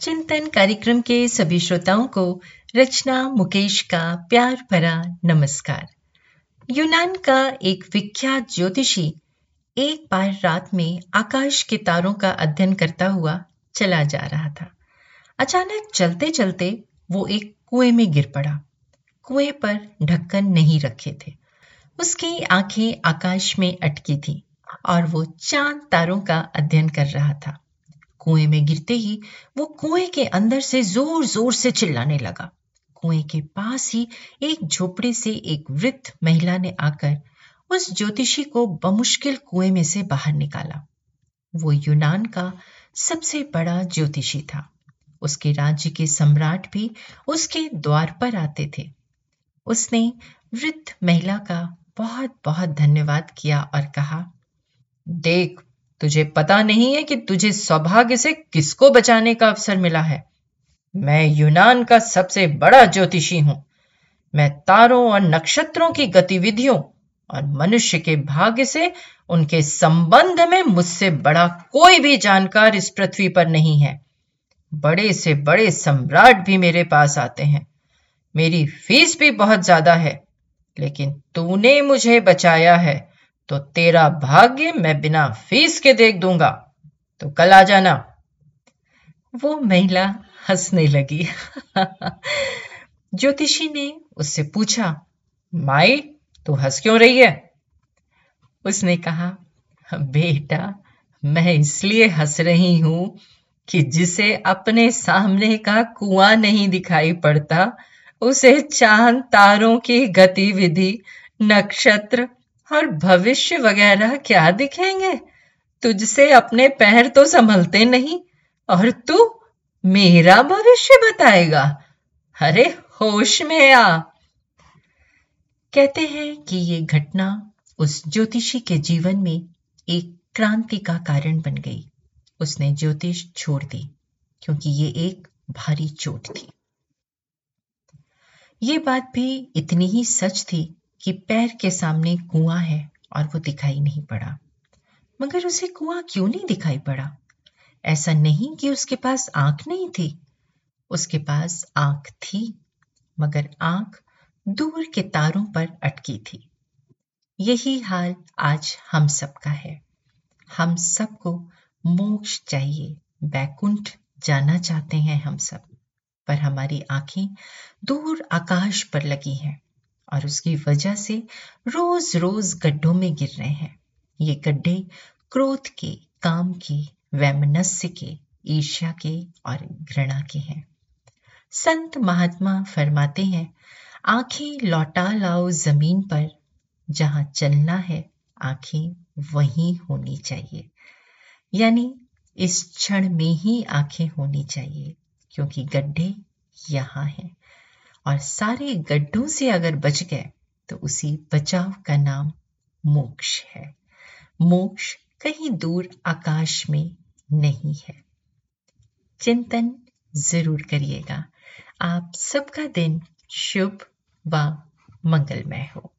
चिंतन कार्यक्रम के सभी श्रोताओं को रचना मुकेश का प्यार भरा नमस्कार। यूनान का एक विख्यात ज्योतिषी एक बार रात में आकाश के तारों का अध्ययन करता हुआ चला जा रहा था। अचानक चलते चलते वो एक कुएँ में गिर पड़ा। कुएँ पर ढक्कन नहीं रखे थे। उसकी आँखें आकाश में अटकी थी और वो चाँद तारों का अध्ययन कर रहा था। कुएँ में गिरते ही वो कुएँ के अंदर से ज़ोर ज़ोर से चिल्लाने लगा। कुएँ के पास ही एक झोपड़े से एक वृद्ध महिला ने आकर उस ज्योतिषी को बमुश्किल कुएँ में से बाहर निकाला। वो यूनान का सबसे बड़ा ज्योतिषी था। उसके राज्य के सम्राट भी उसके द्वार पर आते थे। उसने वृद्ध महिला का बहुत बहुत धन्यवाद किया और कहा, देख तुझे पता नहीं है कि तुझे सौभाग्य से किसको बचाने का अवसर मिला है? मैं यूनान का सबसे बड़ा ज्योतिषी हूँ। मैं तारों और नक्षत्रों की गतिविधियों और मनुष्य के भाग्य से उनके संबंध में मुझसे बड़ा कोई भी जानकार इस पृथ्वी पर नहीं है। बड़े से बड़े सम्राट भी मेरे पास आते हैं। मेरी फ़ीस भी बहुत ज़्यादा है, लेकिन तूने मुझे बचाया है। तो तेरा भाग्य मैं बिना फ़ीस के देख दूँगा। तो कल आ जाना। वो महिला हंसने लगी। ज्योतिषी ने उससे पूछा, माई, तू हंस क्यों रही है? उसने कहा, बेटा, मैं इसलिए हंस रही हूँ कि जिसे अपने सामने का कुआँ नहीं दिखाई पड़ता, उसे चाँद तारों की गतिविधि, नक्षत्र और भविष्य वगैरह क्या दिखेंगे? तुझसे अपने पैर तो संभलते नहीं, और तू मेरा भविष्य बताएगा। अरे होश में आ। कहते हैं कि ये घटना उस ज्योतिषी के जीवन में एक क्रांति का कारण बन गई। उसने ज्योतिष छोड़ दी, क्योंकि ये एक भारी चोट थी। ये बात भी इतनी ही सच थी कि पैर के सामने कुआँ है और वो दिखाई नहीं पड़ा। मगर उसे कुआँ क्यों नहीं दिखाई पड़ा? ऐसा नहीं कि उसके पास आँख नहीं थी। उसके पास आँख थी, मगर आँख दूर के तारों पर अटकी थी। यही हाल आज हम सबका है। हम सबको मोक्ष चाहिए, बैकुंठ जाना चाहते हैं हम सब, पर हमारी आँखें दूर आकाश पर लगी हैं। और उसकी वजह से रोज रोज गड्ढों में गिर रहे हैं। ये गड्ढे क्रोध के, काम के, वैमनस्य के, ईर्ष्या के और घृणा के हैं। संत महात्मा फरमाते हैं, आँखें लौटा लाओ ज़मीन पर, जहाँ चलना है, आँखें वहीं होनी चाहिए। यानी इस क्षण में ही आँखें होनी चाहिए, क्योंकि गड्ढे यहाँ हैं। और सारे गड्ढों से अगर बच गए तो उसी बचाव का नाम मोक्ष है। मोक्ष कहीं दूर आकाश में नहीं है। चिंतन ज़रूर करिएगा। आप सबका दिन शुभ व मंगलमय हो।